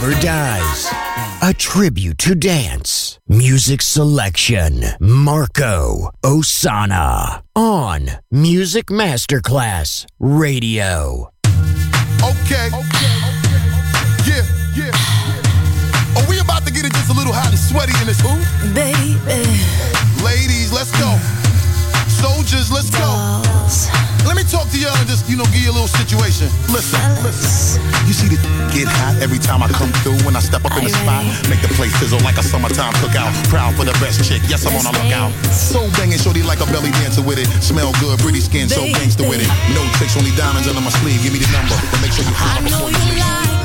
Never dies. A tribute to dance. Music selection. Marco Ossanna. On Music Masterclass Radio. Okay. Yeah, yeah. Are we about to get it just a little hot and sweaty in this hoop? Baby. Ladies, let's go. Soldiers, let's go. Talk to y'all and just, you know, give you a little situation. Listen, listen. You see the get hot every time I come through when I step up in the spot. Make the place sizzle like a summertime cookout. Proud for the best chick, yes, I'm on a lookout. So banging, shorty like a belly dancer with it. Smell good, pretty skin, so gangster with it. No tricks, only diamonds under my sleeve. Give me the number, but make sure you call before you leave.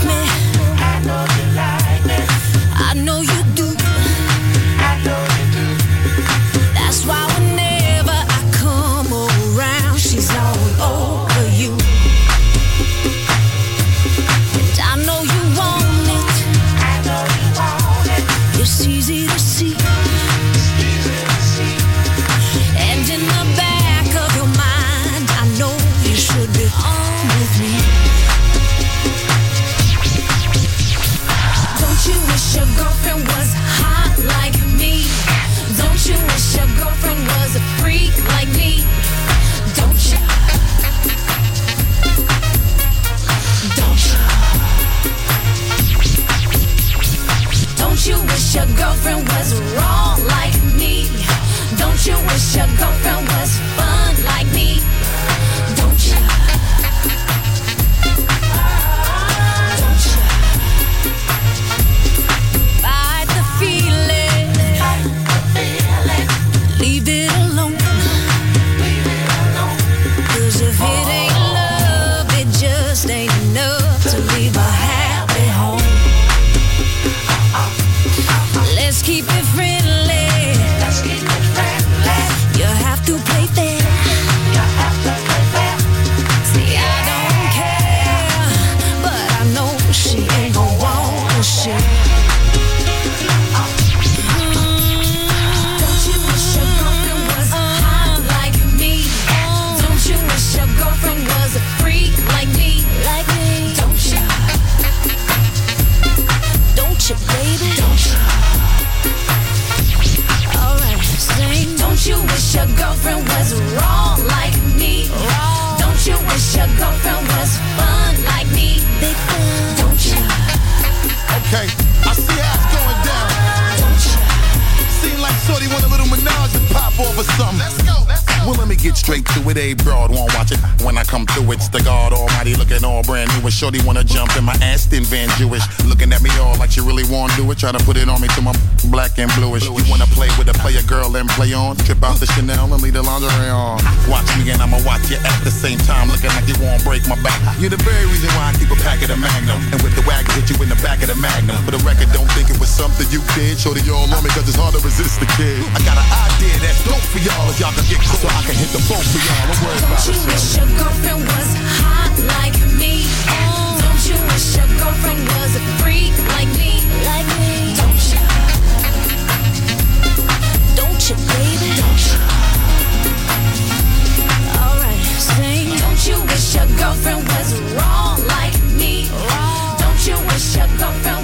Try to put it on me to my black and bluish. You wanna play with a player girl and play on? Trip out the Chanel and leave the lingerie on. Watch me and I'ma watch you at the same time. Looking like you won't break my back. You're the very reason why I keep a pack of the Magnum. And with the wagon, hit you in the back of the Magnum. For the record, don't think it was something you did. Shorty, you all on me cause it's hard to resist the kid. I got an idea that's dope for y'all if y'all can get close so I can hit the boat for y'all. Don't worry about Don't you wish your girlfriend was hot like me? Don't you wish your girlfriend was a freak like me? Don't you? Wish your girlfriend was wrong like me? Don't you wish your girlfriend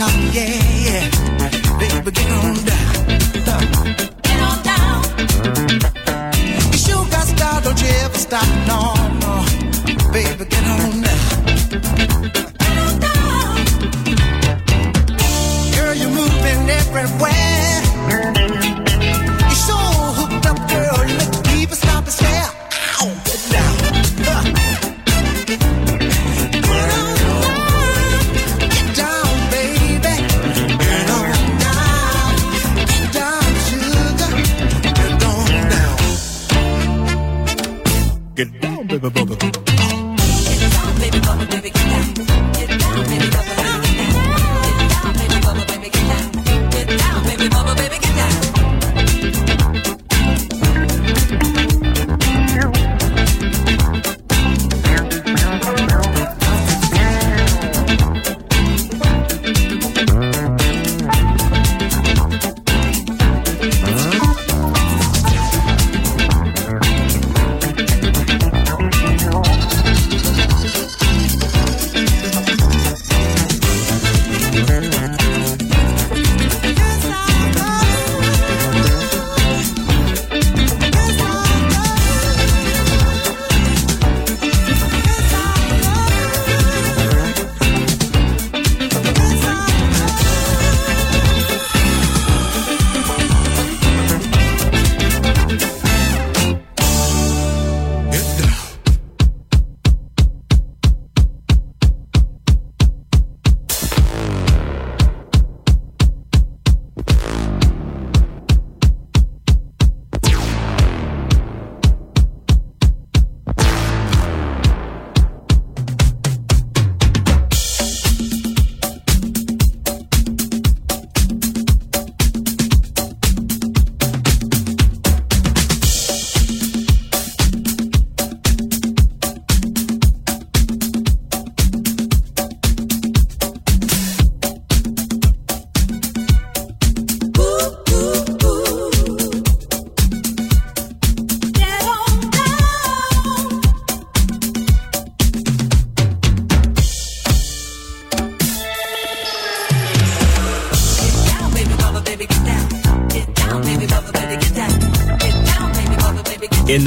top, yeah.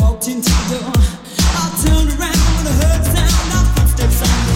Walked into the door. I turned around when I heard the sound of footsteps on the